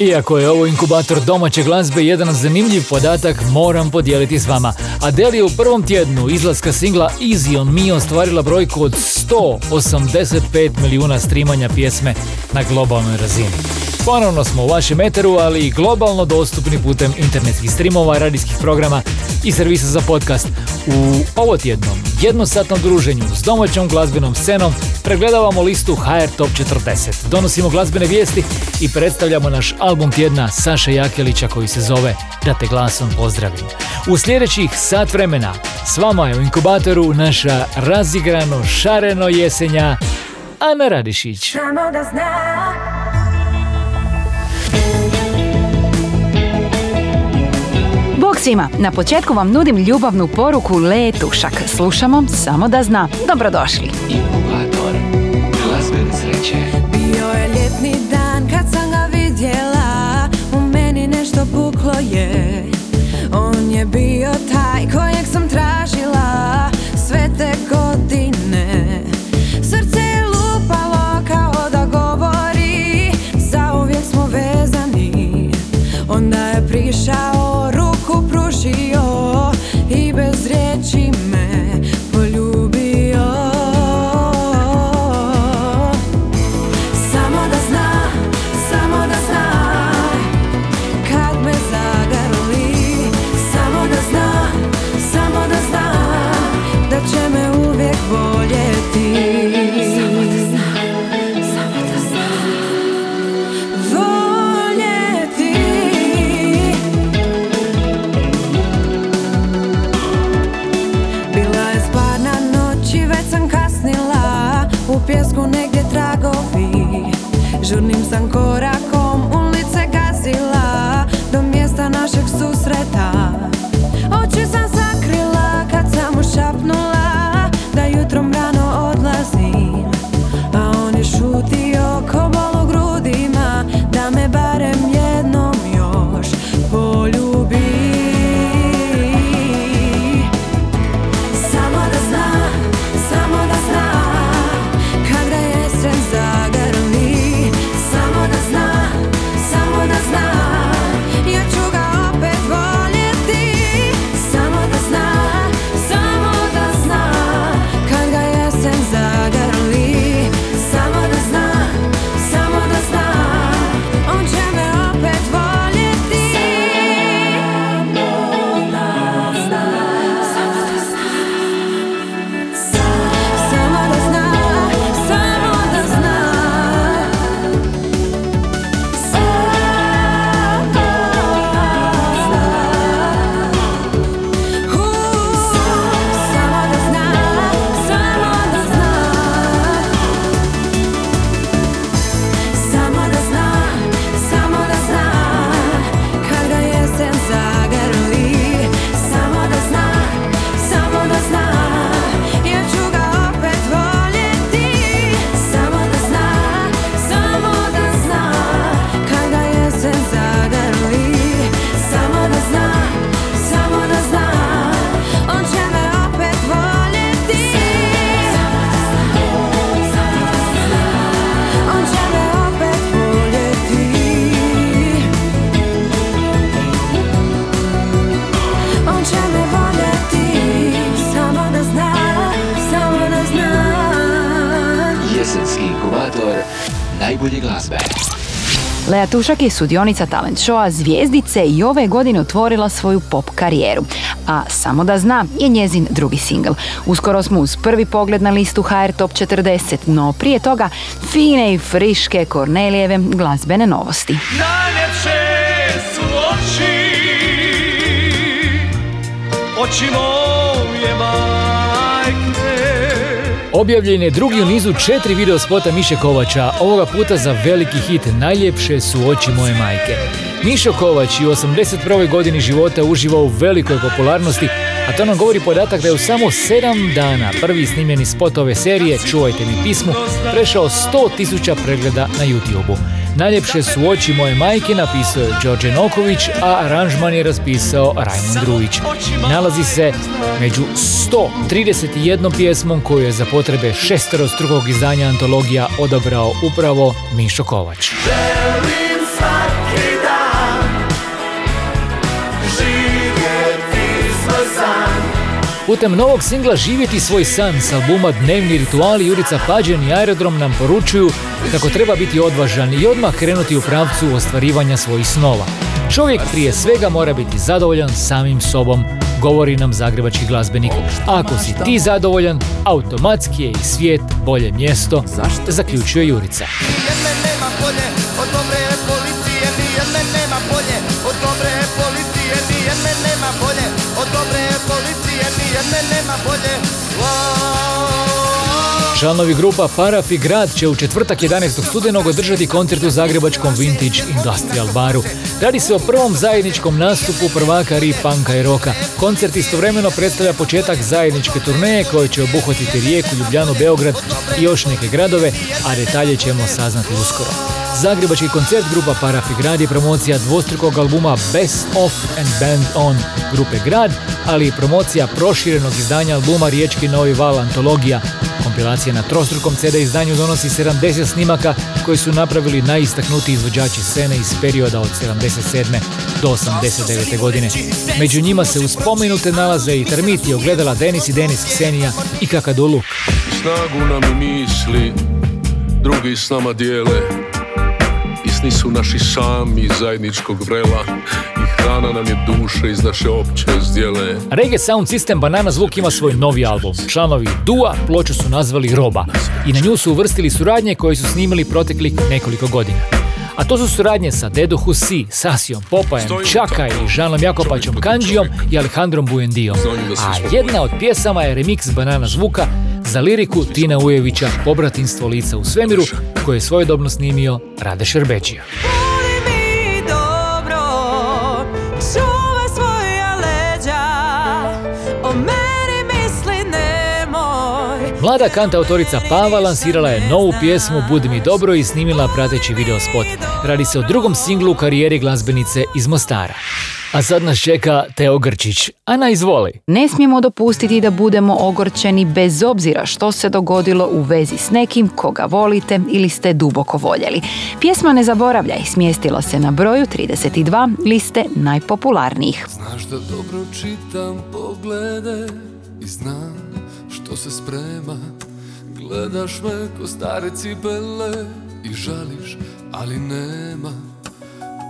Iako je ovo inkubator domaće glazbe, jedan zanimljiv podatak moram podijeliti s vama. Adele je u prvom tjednu izlaska singla Easy on Me ostvarila brojku od 185 milijuna streamanja pjesme na globalnoj razini. Ponovno smo u vašem eteru, ali i globalno dostupni putem internetskih streamova, radijskih programa i servisa za podcast. U ovo tjednom jednosatnom druženju s domaćom glazbenom scenom pregledavamo listu HR Top 40. Donosimo glazbene vijesti i predstavljamo naš album tjedna Saša Jakelića koji se zove Da te glasom pozdravim. U sljedećih sat vremena s vama je u inkubatoru naša razigrano šareno jesenja Ana Radišić. Samo da zna Bog svima, na početku vam nudim ljubavnu poruku Letušak. Slušamo samo da zna. Dobrodošli. Inkubator glazbene sreće. Bio je ljetni dan kad sam ga vidjela U meni nešto puklo je On je bio taj kojeg sam tražila Tušak je sudionica talent showa Zvijezdice i ove godine otvorila svoju pop karijeru. A Samo da zna je njezin drugi singl. Uskoro smo uz prvi pogled na listu HR Top 40, no prije toga fine i friške Kornelijeve glazbene novosti. Najljepše su oči Oči moje Objavljen je drugi u nizu četiri video spota Miše Kovača, ovoga puta za veliki hit Najljepše su oči moje majke. Mišo Kovač je u 81. godini života uživao u velikoj popularnosti, a to nam govori podatak da je u samo 7 dana prvi snimljeni spot ove serije Čuvajte mi pismu prešao 100.000 pregleda na YouTube-u. Najljepše su oči moje majke napisao je Đorđe Noković, a aranžman je raspisao Rajmond Drujić. Nalazi se među 131 pjesmom koju je za potrebe šesterostrukog izdanja antologija odabrao upravo Mišo Kovač. Putem novog singla Živjeti svoj san s albuma Dnevni rituali Jurica Pađen i Aerodrom nam poručuju kako treba biti odvažan i odmah krenuti u pravcu ostvarivanja svojih snova. Čovjek prije svega mora biti zadovoljan samim sobom, govori nam zagrebački glazbenik. Ako si ti zadovoljan, automatski je i svijet bolje mjesto, zaključuje Jurica. Od dobre policije Nijedne nema bolje od dobre Članovi grupa Paraf i Grad će u četvrtak 11. studenog održati koncert u zagrebačkom Vintage Industrial baru. Radi se o prvom zajedničkom nastupu prvaka Rip Punka i Roka. Koncert istovremeno predstavlja početak zajedničke turneje koje će obuhvatiti Rijeku, Ljubljanu, Beograd i još neke gradove, a detalje ćemo saznati uskoro. Zagrebački koncert grupa Paraf i Grad je promocija dvostrukog albuma Best of and Band on grupe Grad, ali i promocija proširenog izdanja albuma Riječki Novi Val Antologija. Kompilacija na trostrukom CD izdanju donosi 70 snimaka koji su napravili najistaknutiji izvođači scene iz perioda od 77. do 89. godine. Među njima se uz spomenute nalaze i Termiti, ogledala Denis i Denis Ksenija i Kakadulu. Snagu nam misli drugi s nama dijele I sni su naši sami zajedničkog vrela I hrana nam je duše iz naše opće zdjele Reggae Sound System Banana Zvuk ima svoj novi album. Članovi Dua ploču su nazvali Roba i na nju su uvrstili suradnje koje su snimili proteklih nekoliko godina. A to su suradnje sa Dedo Husi, Sasijom, Popajem, Čaka i Žanom Jakopačom Kanđijom i Alejandrom Bujendijom. A jedna od pjesama je remix Banana Zvuka za liriku Tina Ujevića Pobratinstvo lica u svemiru koje je svojedobno snimio Rade Šerbeđija. Mlada kanta autorica Pava lansirala je novu pjesmu Budi mi dobro i snimila prateći video spot. Radi se o drugom singlu u karijeri glazbenice iz Mostara. A sad nas čeka Teo Grčić. Ana, izvoli. Ne smijemo dopustiti da budemo ogorčeni bez obzira što se dogodilo u vezi s nekim koga volite ili ste duboko voljeli. Pjesma Ne zaboravljaj smjestila se na broju 32 liste najpopularnijih. Znaš da dobro čitam poglede i znam što se sprema. Gledaš me ko stare cipele i žališ, ali nema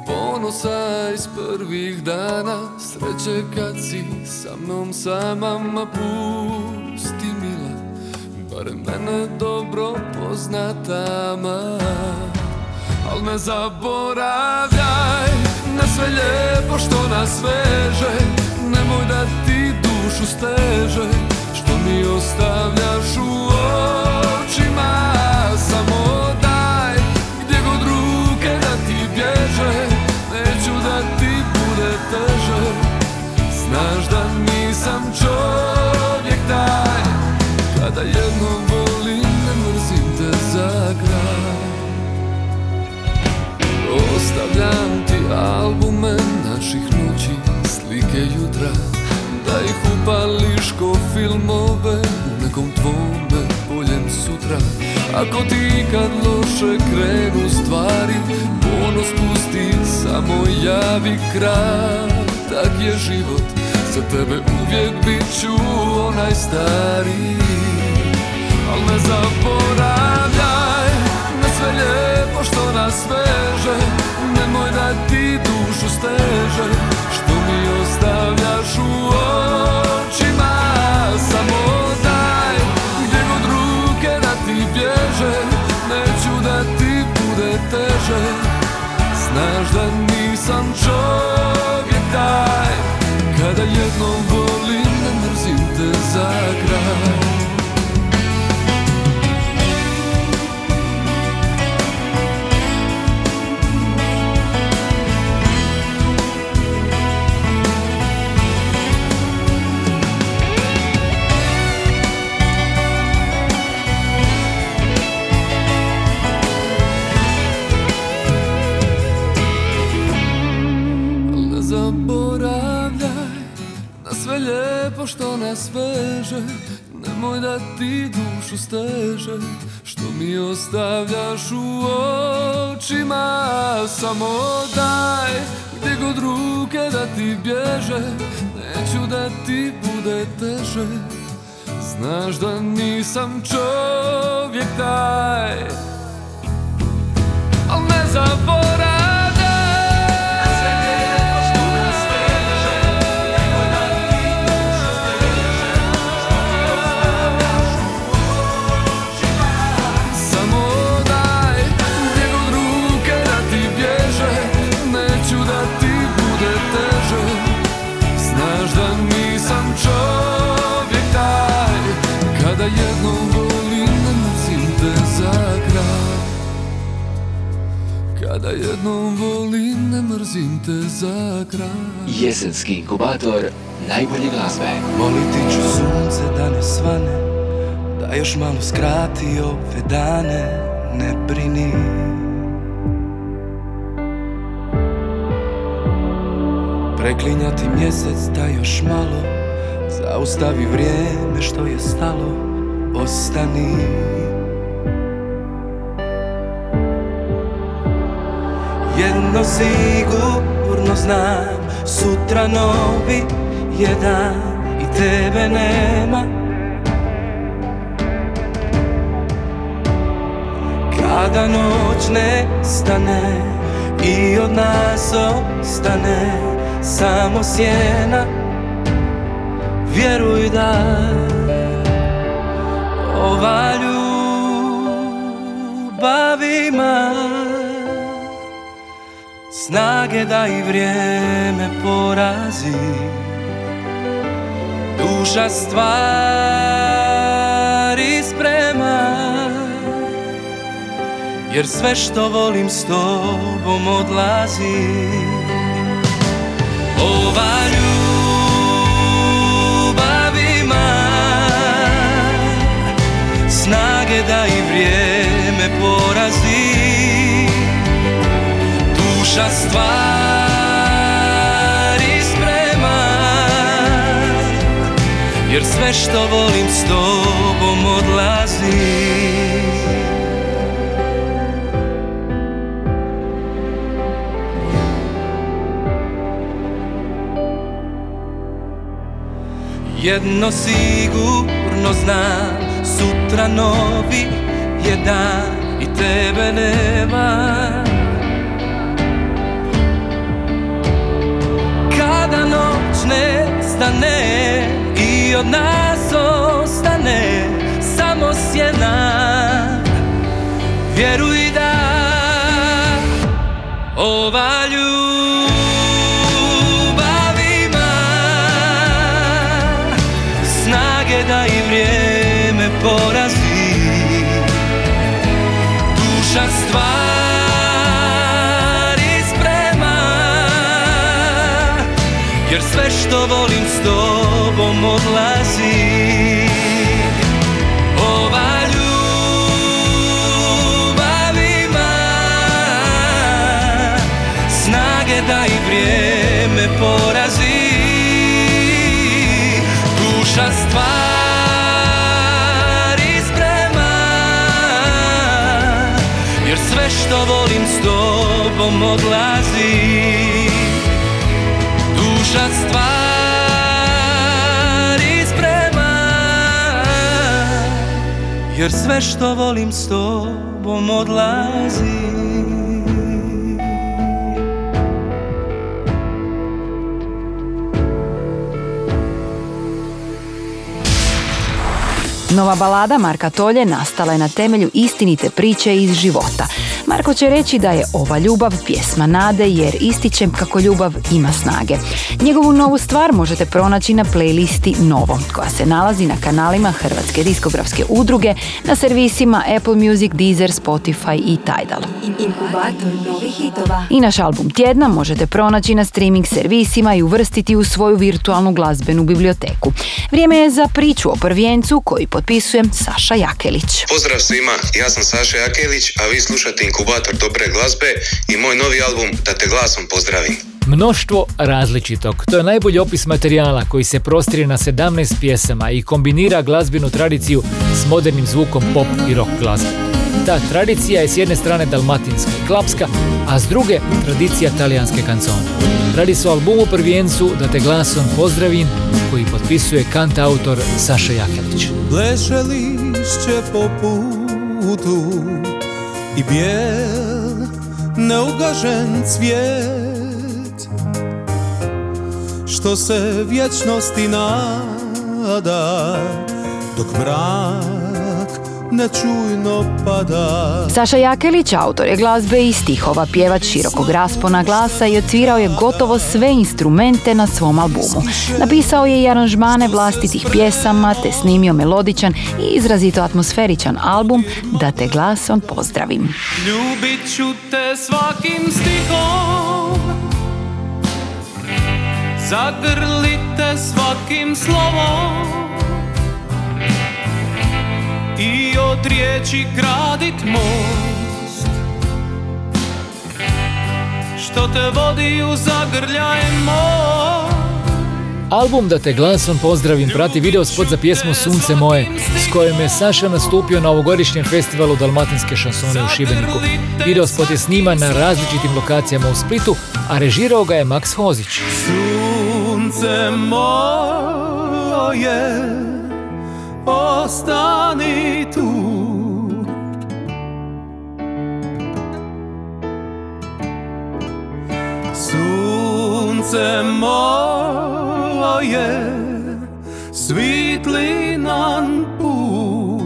Ponosa iz prvih dana, sreće kad si sa mnom sama Ma pusti mila, barem mene dobro poznatama Al ne zaboravljaj na sve lijepo što nas veže Nemoj da ti dušu steže Što mi ostavljaš u očima Samo filmove u nekom tvome boljem sutra. Ako ti kad loše krenu stvari, ponos pusti, samo javi kratak je život Za tebe uvijek bit ću onaj stari. Al ne zaboravljaj na sve lijepo što nas veže. Nemoj da ti dušu steže Što mi ostavljaš u očima teže. Znaš da nisam čovjek taj Kada jednom volim ne mrzim te za kraj što nas veže Nemoj da ti dušu steže Što mi ostavljaš u očima Samo daj gdje god ruke da ti bježe Neću da ti bude teže. Znaš da nisam čovjek taj Al ne zaboravljaj jednom volim ne mrzim te za kraj. Jesenski inkubator najbolje glazbe. Moliti ću sunce da ne svane Da još malo skrati ove dane Ne brini. Preklinjati mjesec da još malo Zaustavi vrijeme što je stalo Ostani Jedno sigurno znam Sutra novi je dan I tebe nema. Kada noć ne stane I od nas ostane Samo sjena Vjeruj da Ova ljubav ima Snage da i vrijeme porazi. Duša stvari sprema. Jer sve što volim s tobom odlazi. Ova ljubav Duša stvari sprema. Jer sve što volim s tobom odlazi. Jedno sigurno znam Sutra novi je dan I tebe nema ne stane I od nas ostane Samo sjena. Vjeruj da Ova ljubav ima Snage da i vrijeme porazi. Duša stvari sve što volim s tobom odlazi. Ova ljubav ima Snage da i vrijeme porazi. Duša stvari sprema Jer sve što volim s tobom odlazi Duša stvari sprema Jer sve što volim s tobom odlazi Nova balada Marka Tolje nastala je na temelju istinite priče iz života. Marko će reći da je ova ljubav pjesma nade jer ističem kako ljubav ima snage. Njegovu novu stvar možete pronaći na playlisti Novo, koja se nalazi na kanalima Hrvatske diskografske udruge, na servisima Apple Music, Deezer, Spotify i Tidal. Inkubator novih hitova. I naš album tjedna možete pronaći na streaming servisima i uvrstiti u svoju virtualnu glazbenu biblioteku. Vrijeme je za priču o prvijencu koji potpisujem Saša Jakelić. Pozdrav svima, ja sam Saša Jakelić, a vi slušate Inkubator dobre glazbe i moj novi album Da te glasom pozdravim. Mnoštvo različitog. To je najbolji opis materijala koji se prostire na 17 pjesama i kombinira glazbenu tradiciju s modernim zvukom pop i rock glazbe. Ta tradicija je s jedne strane dalmatinska i klapska, a s druge tradicija talijanske kancone. Radi se o albumu prvijencu Da te glasom pozdravim koji potpisuje kant autor Saša Jakelić. Bleše lišće po putu i bijel neugažen cvijet što se vječnosti nada dok mrak nečujno pada Saša Jakelić, autor je glazbe i stihova, pjevač širokog raspona glasa i odsvirao je gotovo sve instrumente na svom albumu. Napisao je i aranžmane vlastitih pjesama te snimio melodičan i izrazito atmosferičan album Da te glasom pozdravim. Ljubit ću te svakim stihom Zagrlite svakim slovom I od riječi gradit most Što te vodi u zagrljaj moj Album Da te glasom pozdravim prati video spot za pjesmu Sunce moje s kojom je Saša nastupio na ovogodišnjem festivalu Dalmatinske šansone u Šibeniku. Video spot je sniman na različitim lokacijama u Splitu, a režirao ga je Max Hozić. Sunce moje Ostani tu Sunce moje Svitli nam put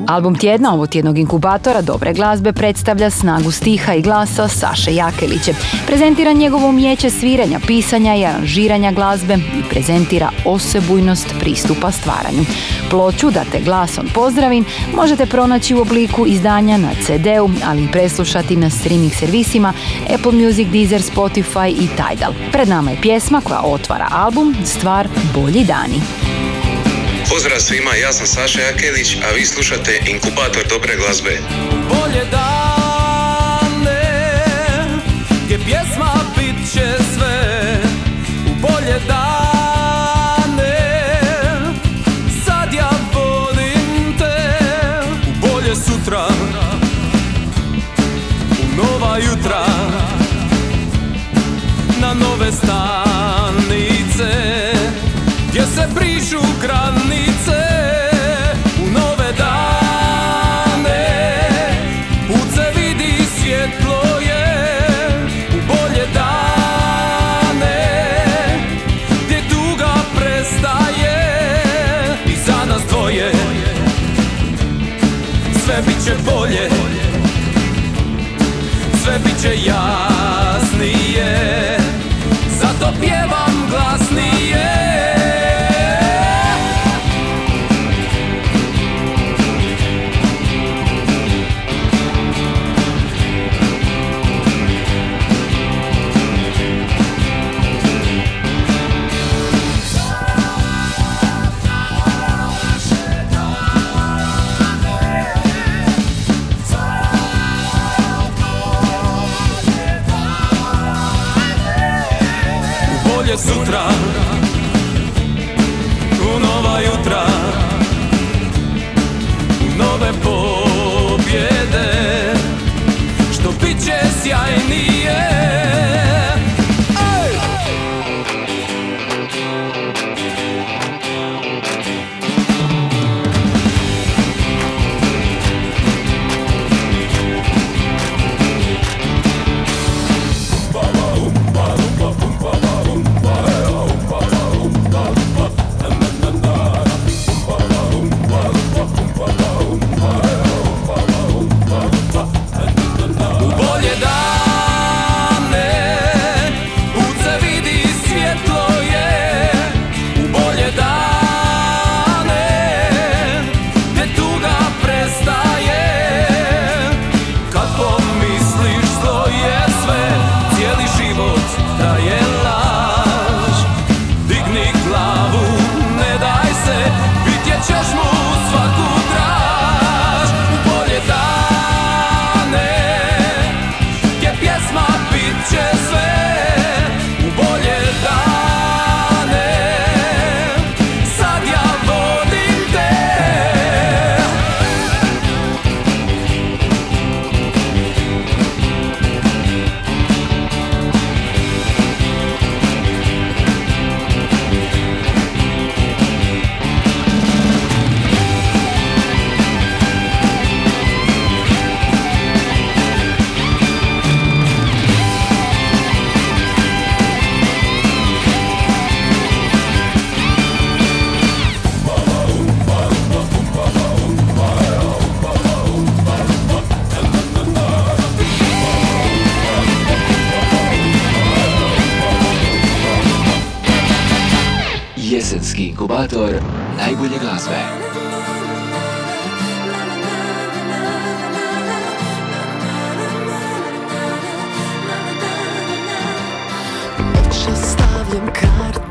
Album tjedna ovo tjednog inkubatora dobre glazbe predstavlja snagu stiha i glasa Saše Jakeliće. Prezentira njegovo umijeće sviranja, pisanja i aranžiranja glazbe i prezentira osebujnost pristupa stvaranju. Ploču da te glasom pozdravim možete pronaći u obliku izdanja na CD-u, ali i preslušati na streaming servisima Apple Music, Deezer, Spotify i Tidal. Pred nama je pjesma koja otvara album Stvar Bolji dani. Pozdrav svima, ja sam Saša Jakelić, a vi slušate Inkubator dobre glazbe. bolje dane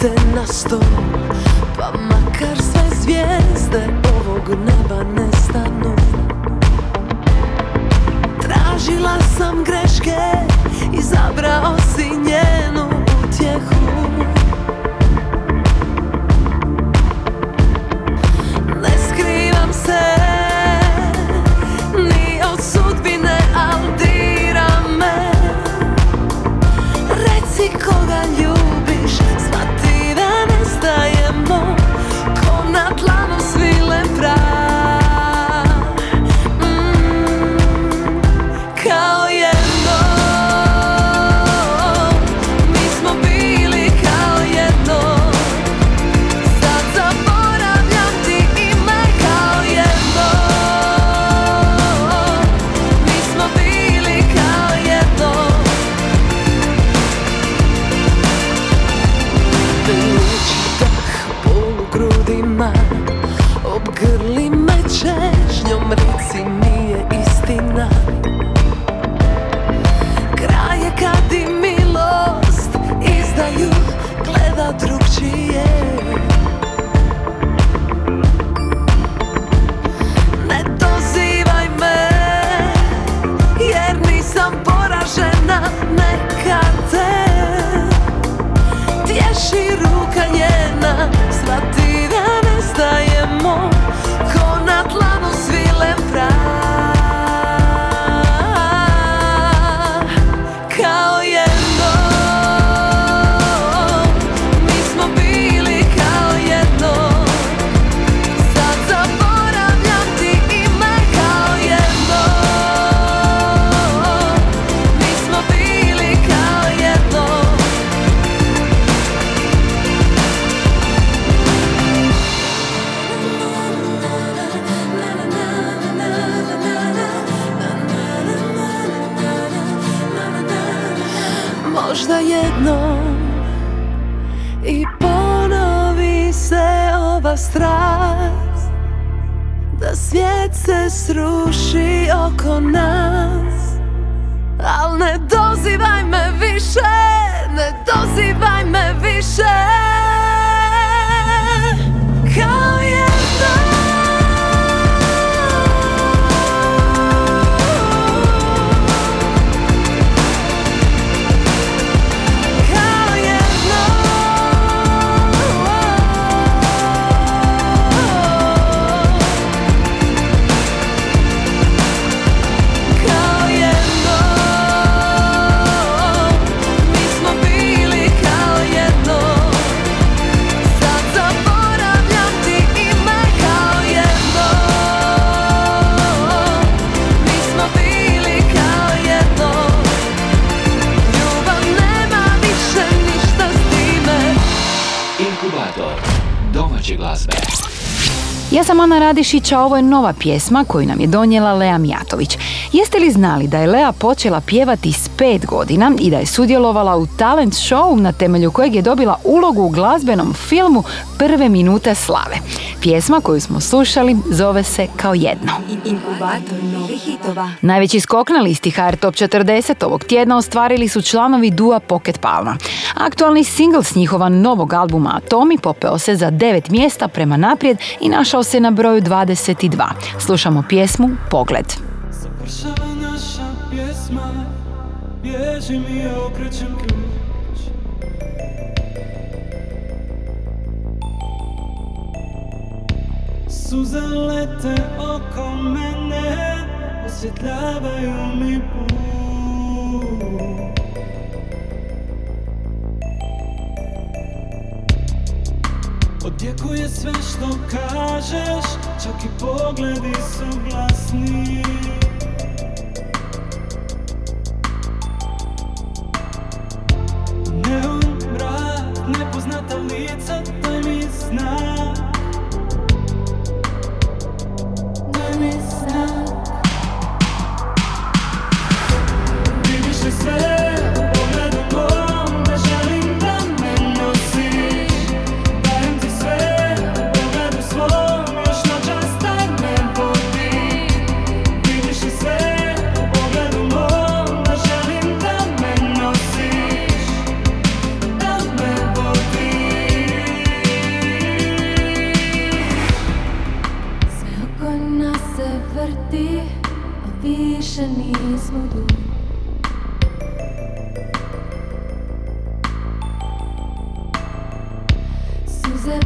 karte na stol Pa makar sve zvijezde ovog neba nestanu Tražila sam greške Izabrao si njenu svijet sam Ana Radišić, a ovo je nova pjesma koju nam je donijela Lea Mijatović. Jeste li znali da je Lea počela pjevati s pet godina i da je sudjelovala u talent show na temelju kojeg je dobila ulogu u glazbenom filmu Prve minute slave. Pjesma koju smo slušali zove se Kao jedno. Najveći skok na listi HR Top 40 ovog tjedna ostvarili su članovi Dua Pocket Palma. Aktualni singl s njihova novog albuma Atomi popeo se za devet mjesta prema naprijed i našao se na broju 22. Slušamo pjesmu Pogled. Završava naša pjesma Bježim i ja okrećem ključ. Suze lete oko mene Osvjetljavaju mi put. Odjekuje sve što kažeš Čak i pogledi su glasni smo tu Suze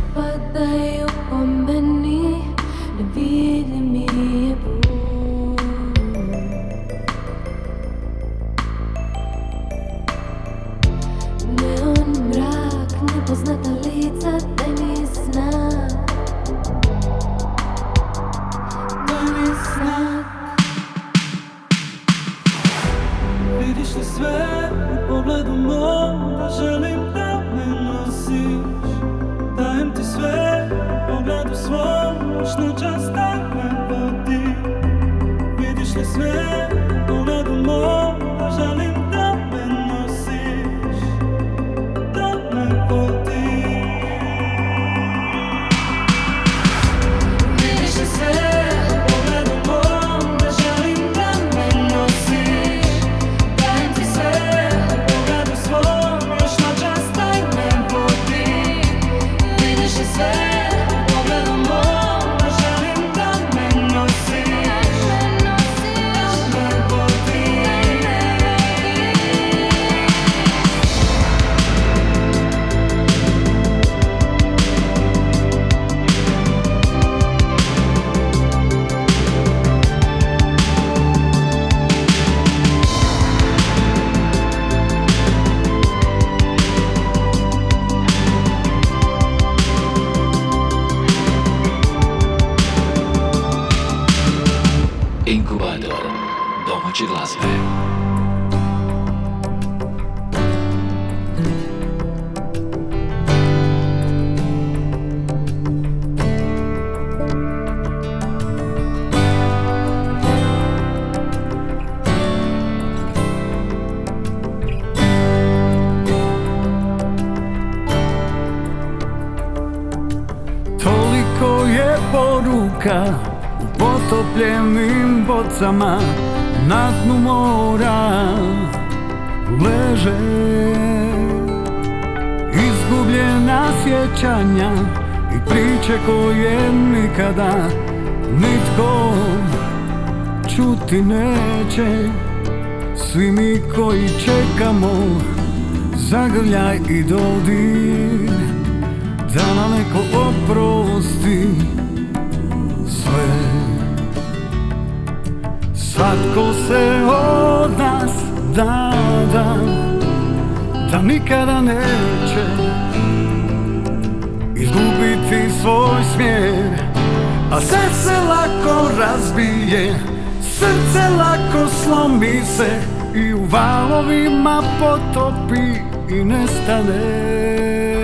bocama na dnu mora leže izgubljena sjećanja i priče koje nikada nitko čuti neće. Svi mi koji čekamo zagrljaj i dodir da nam neko oprosti Svatko se od nas nada da nikada neće izgubiti svoj smjer. A srce lako razbije, srce lako slomi se i u valovima potopi i nestane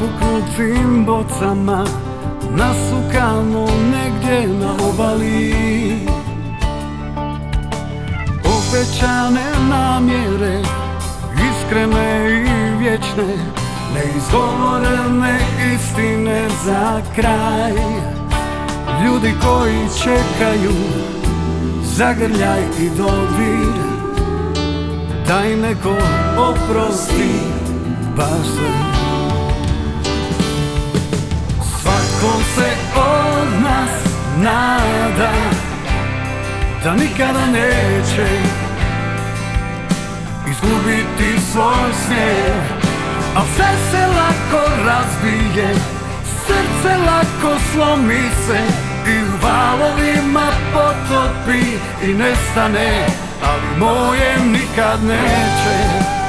u napuknutim bocama Nasukano negdje na obali. Obećane namjere, iskrene i vječne Neizgovorene istine za kraj. Ljudi koji čekaju zagrljaj i dodir Daj neko oprosti baš se od nas nada Da nikada neće Izgubiti svoj smjer. A sve se lako razbije Srce lako slomi se I u valovima potopi I nestane ali moje nikad neće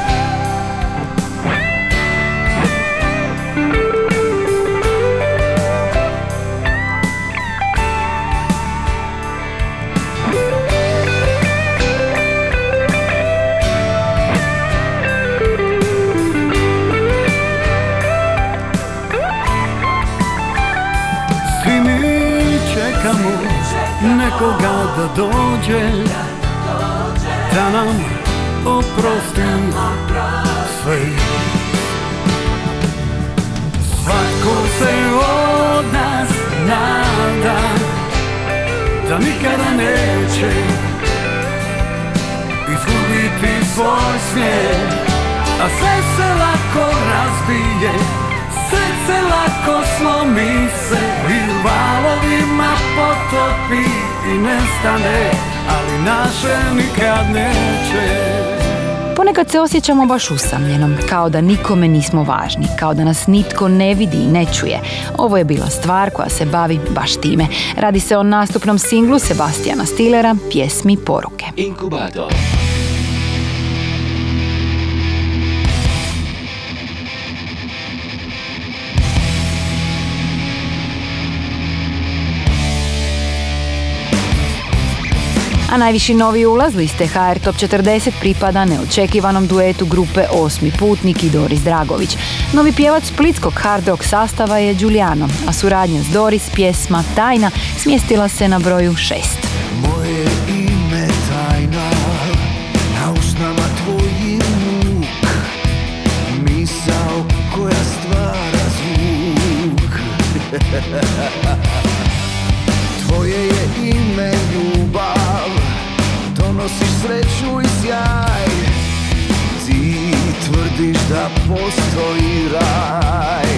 nekoga da dođe. Da nam oprosti sve. Svako se od nas nada da nikada neće svoj smijeh A sve se lako razbije Srce lako slomi se I valovima potopi i nestane Ali naše nikad neće Ponekad se osjećamo baš usamljenom, kao da nikome nismo važni, kao da nas nitko ne vidi i ne čuje. Ovo je bila stvar koja se bavi baš time. Radi se o nastupnom singlu Sebastijana Stilera, pjesmi Poruke. Inkubator. A najviši novi ulaz liste HR Top 40 pripada neočekivanom duetu grupe Osmi putnik i Doris Dragović. Novi pjevac splitskog hard rock sastava je Giuliano, a suradnja s Doris pjesma Tajna smjestila se na broju 6. Moje ime tajna postoji raj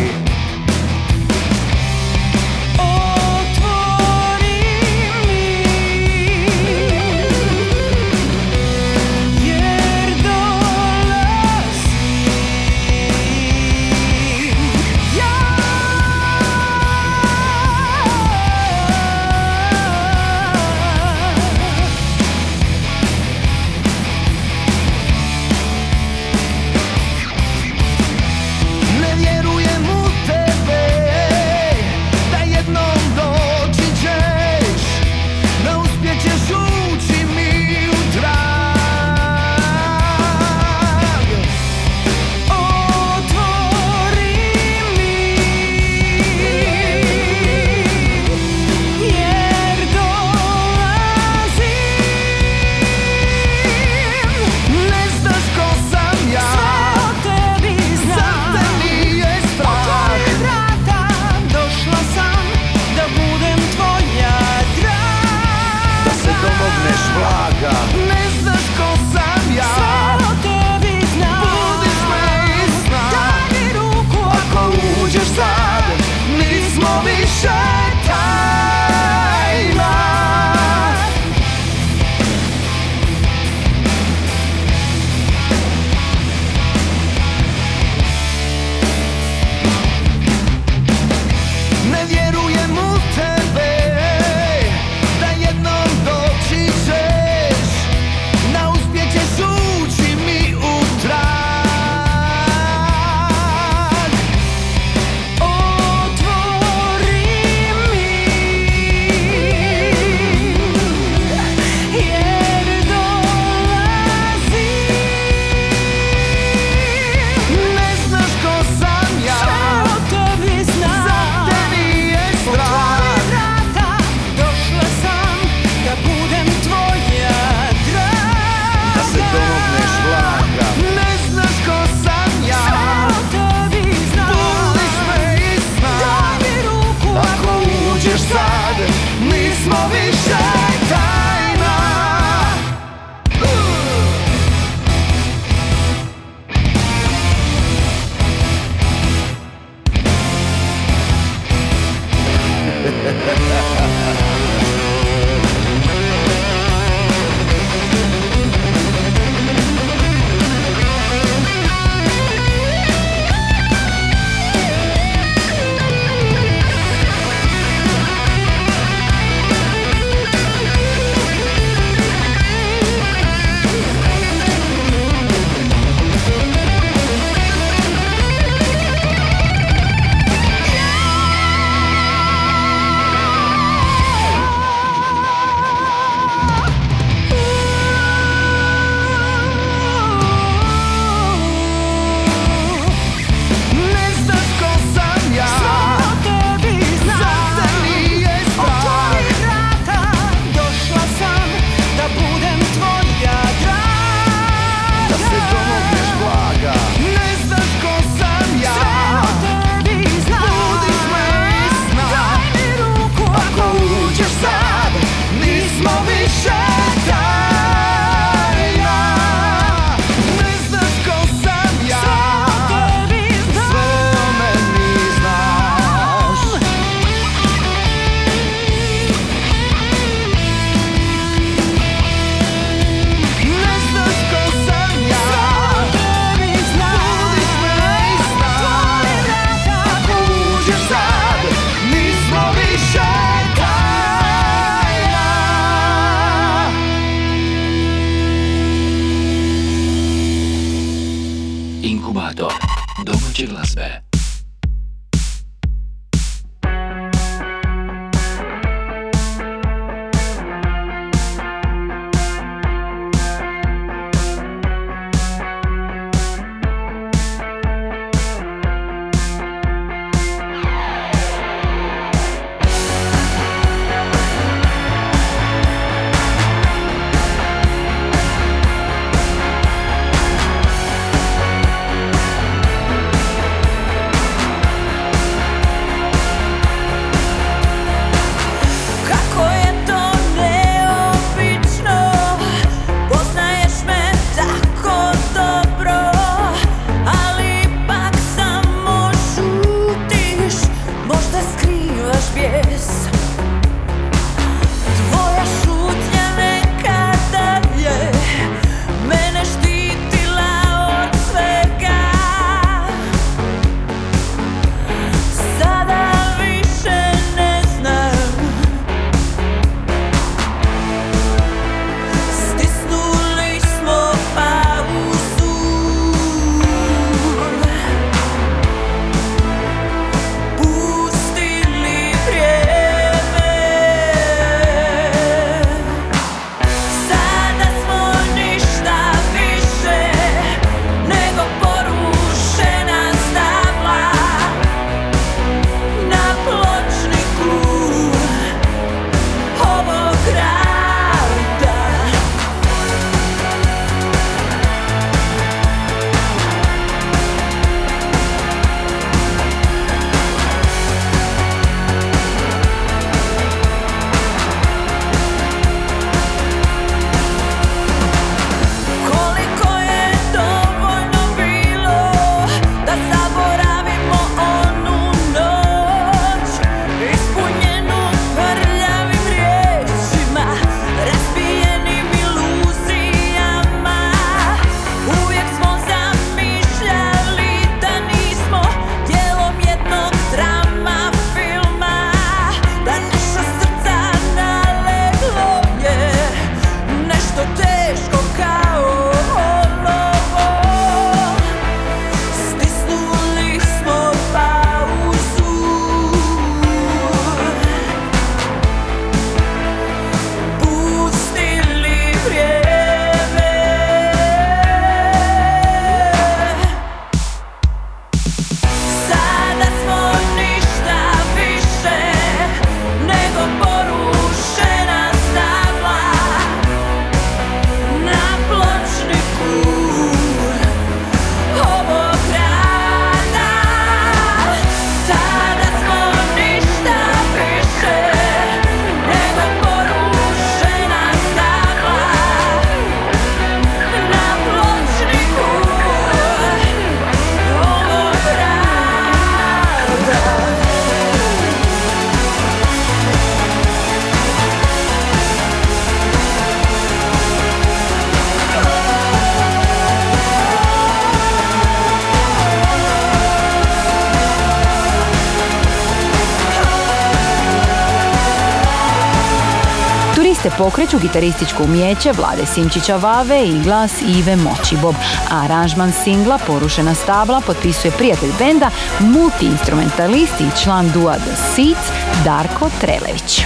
Turiste pokreću gitarističko umjeće Vlade Simčića Vave i glas Ive Močibob, a aranžman singla Porušena stabla potpisuje prijatelj benda, multi-instrumentalist i član dua The Seeds, Darko Trelević.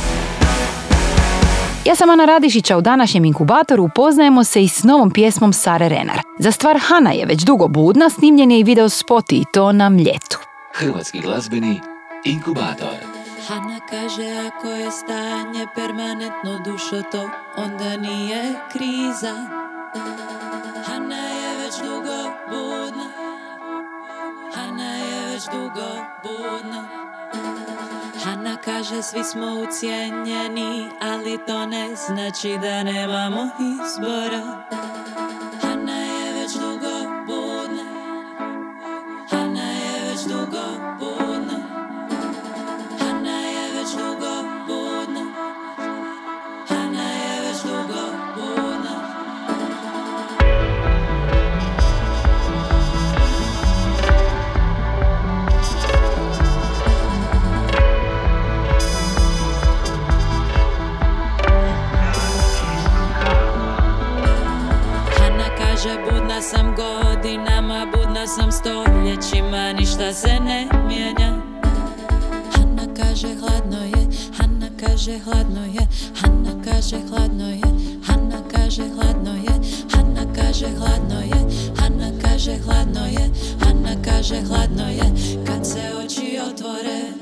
Ja sam Ana Radišića u današnjem inkubatoru upoznajemo se i s novom pjesmom Sare Renar. Za stvar Hana je već dugo budna, snimljen je i video spot i to na mljetu. Hrvatski glazbeni inkubator. Hana kaže ako je stanje permanentno dušo to onda nije kriza. Hana je već dugo budna. Hana je već dugo budna. Hana kaže svi smo ucijenjeni ali to ne znači da nemamo izbora Bože, Budna sam godinama, budna sam stoljećima Ništa se ne mijenja. Hanna kaže hladno je, Hanna kaže hladno je Hanna kaže hladno je, Hanna kaže hladno je Hanna kaže hladno je, Hanna kaže hladno je Hanna kaže hladno je. Kad se oči otvore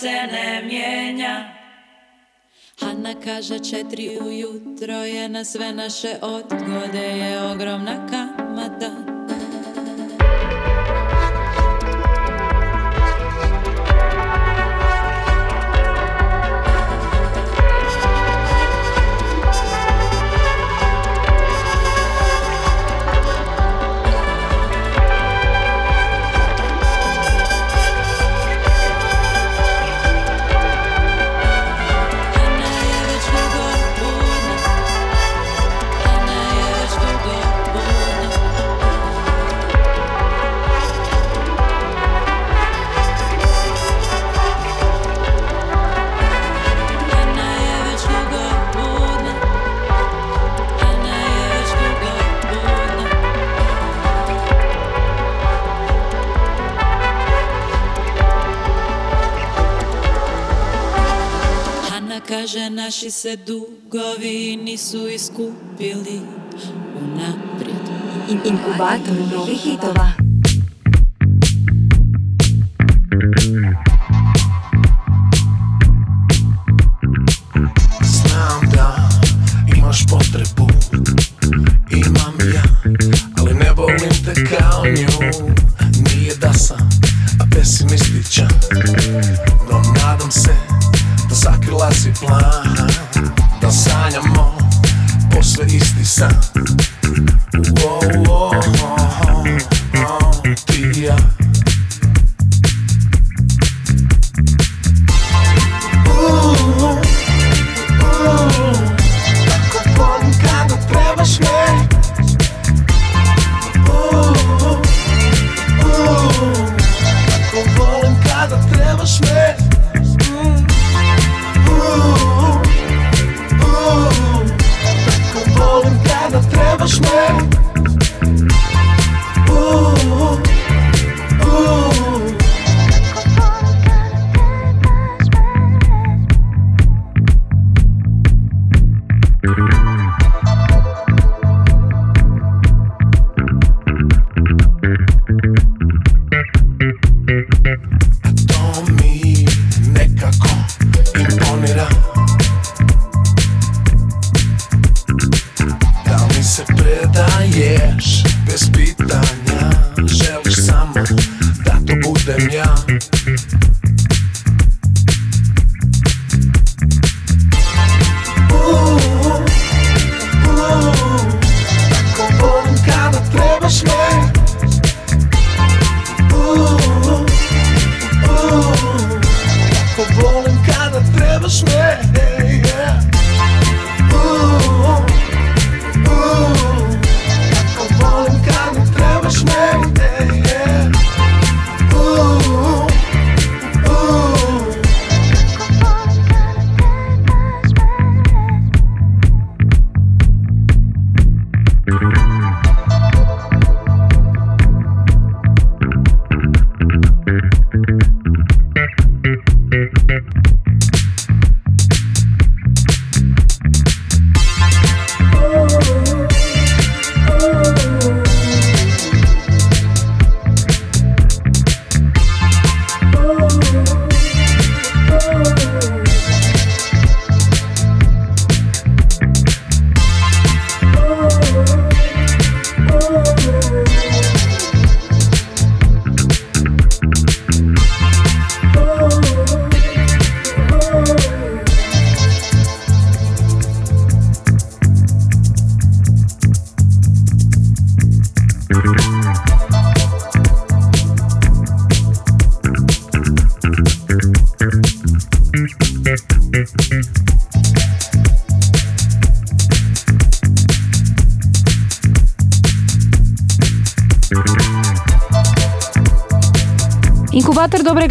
se ne mijenja. Hanna kaže četiri ujutro je na sve naše odgode. Je ogromna kamata kaže naši se dugovi nisu iskupili unaprijed Inkubator novih hitova.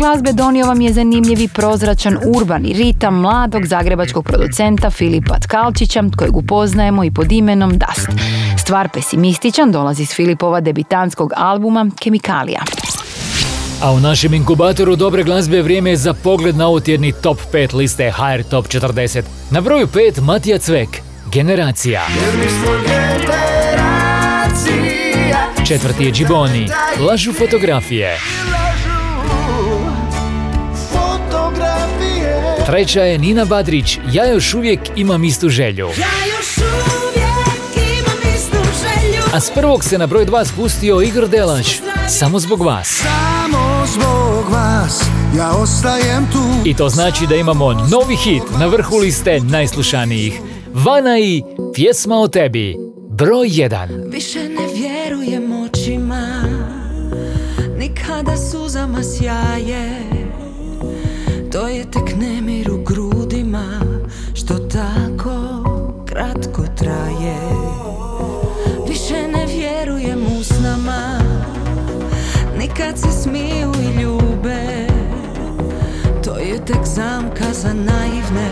Glazbe donio vam je zanimljivi prozračan urbani ritam mladog zagrebačkog producenta Filipa Tkalčića, kojeg upoznajemo i pod imenom Dust. Stvar pesimističan dolazi s Filipova debitanskog albuma Kemikalija. A u našem inkubatoru dobre glazbe vrijeme je za pogled na ovotjedni top 5 liste HR Top 40. Na broju 5 Matija Cvek, Generacija. Četvrti je Džiboni, Lažu fotografije. Treća je Nina Badrić, Ja još uvijek imam istu želju. A s prvog se na broj 2 spustio Igor Delač, Samo zbog vas. Samo zbog vas ja ostajem tu I to znači da imamo novi hit na vrhu liste najslušanijih. Vana i Pjesma o tebi, broj 1. Više Tek nemir u grudima Što tako kratko traje. Više ne vjerujem usnama Nikad se smiju i ljube. To je tek zamka za naivne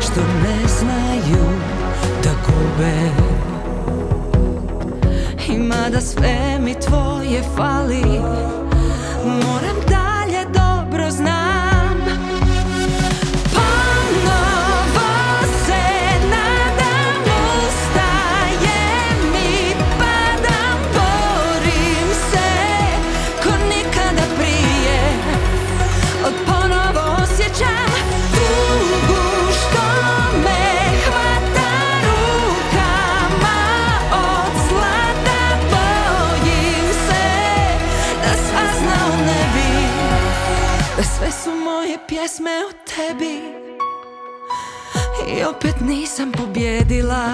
Što ne znaju da gube. Ima da sve mi tvoje fali Moram dalje Da sve su moje pjesme o tebi I opet nisam pobjedila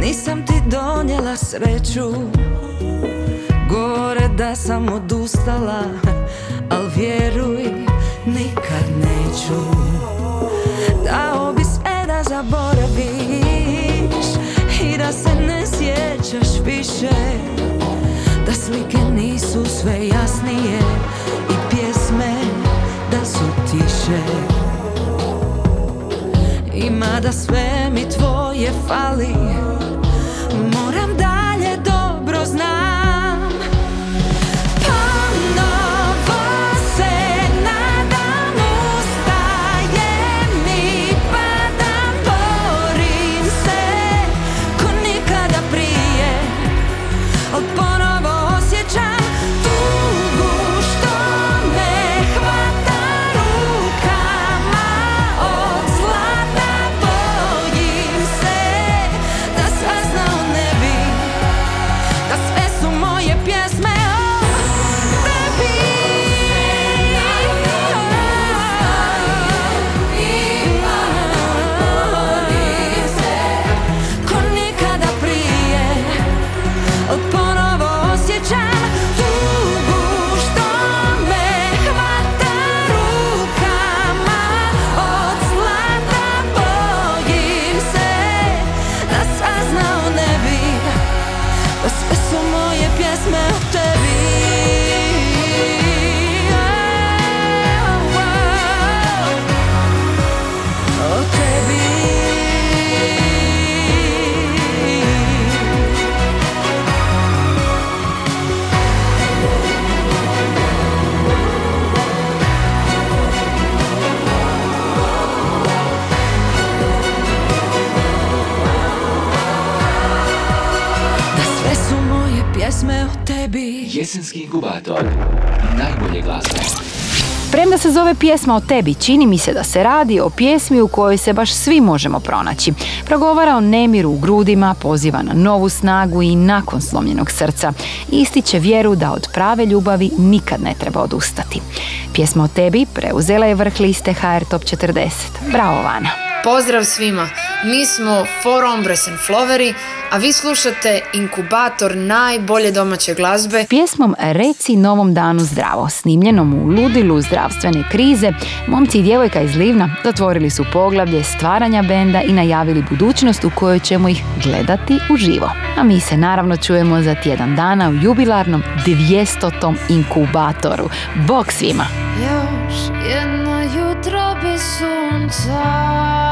Nisam ti donijela sreću Gore da sam odustala Al vjeruj, nikad neću. Dao bi sve da zaboraviš I da se ne sjećaš više Da slike nisu sve jasnije tiše Ima da sve mi tvoje fali Jesenski inkubator. Najbolje glazbe. Premda se zove pjesma o tebi, čini mi se da se radi o pjesmi u kojoj se baš svi možemo pronaći. Progovara o nemiru u grudima, poziva na novu snagu i nakon slomljenog srca. Ističe vjeru da od prave ljubavi nikad ne treba odustati. Pjesma o tebi preuzela je vrh liste HR Top 40. Bravo Vana! Pozdrav svima! Mi smo Four Hombres and Floveri, a vi slušate inkubator najbolje domaće glazbe. Pjesmom Reci novom danu zdravo, snimljenom u ludilu zdravstvene krize, momci i djevojka iz Livna zatvorili su poglavlje stvaranja benda i najavili budućnost u kojoj ćemo ih gledati uživo. A mi se naravno čujemo za tjedan dana u jubilarnom 200. inkubatoru. Bog svima! Još jedno jutro bez sunca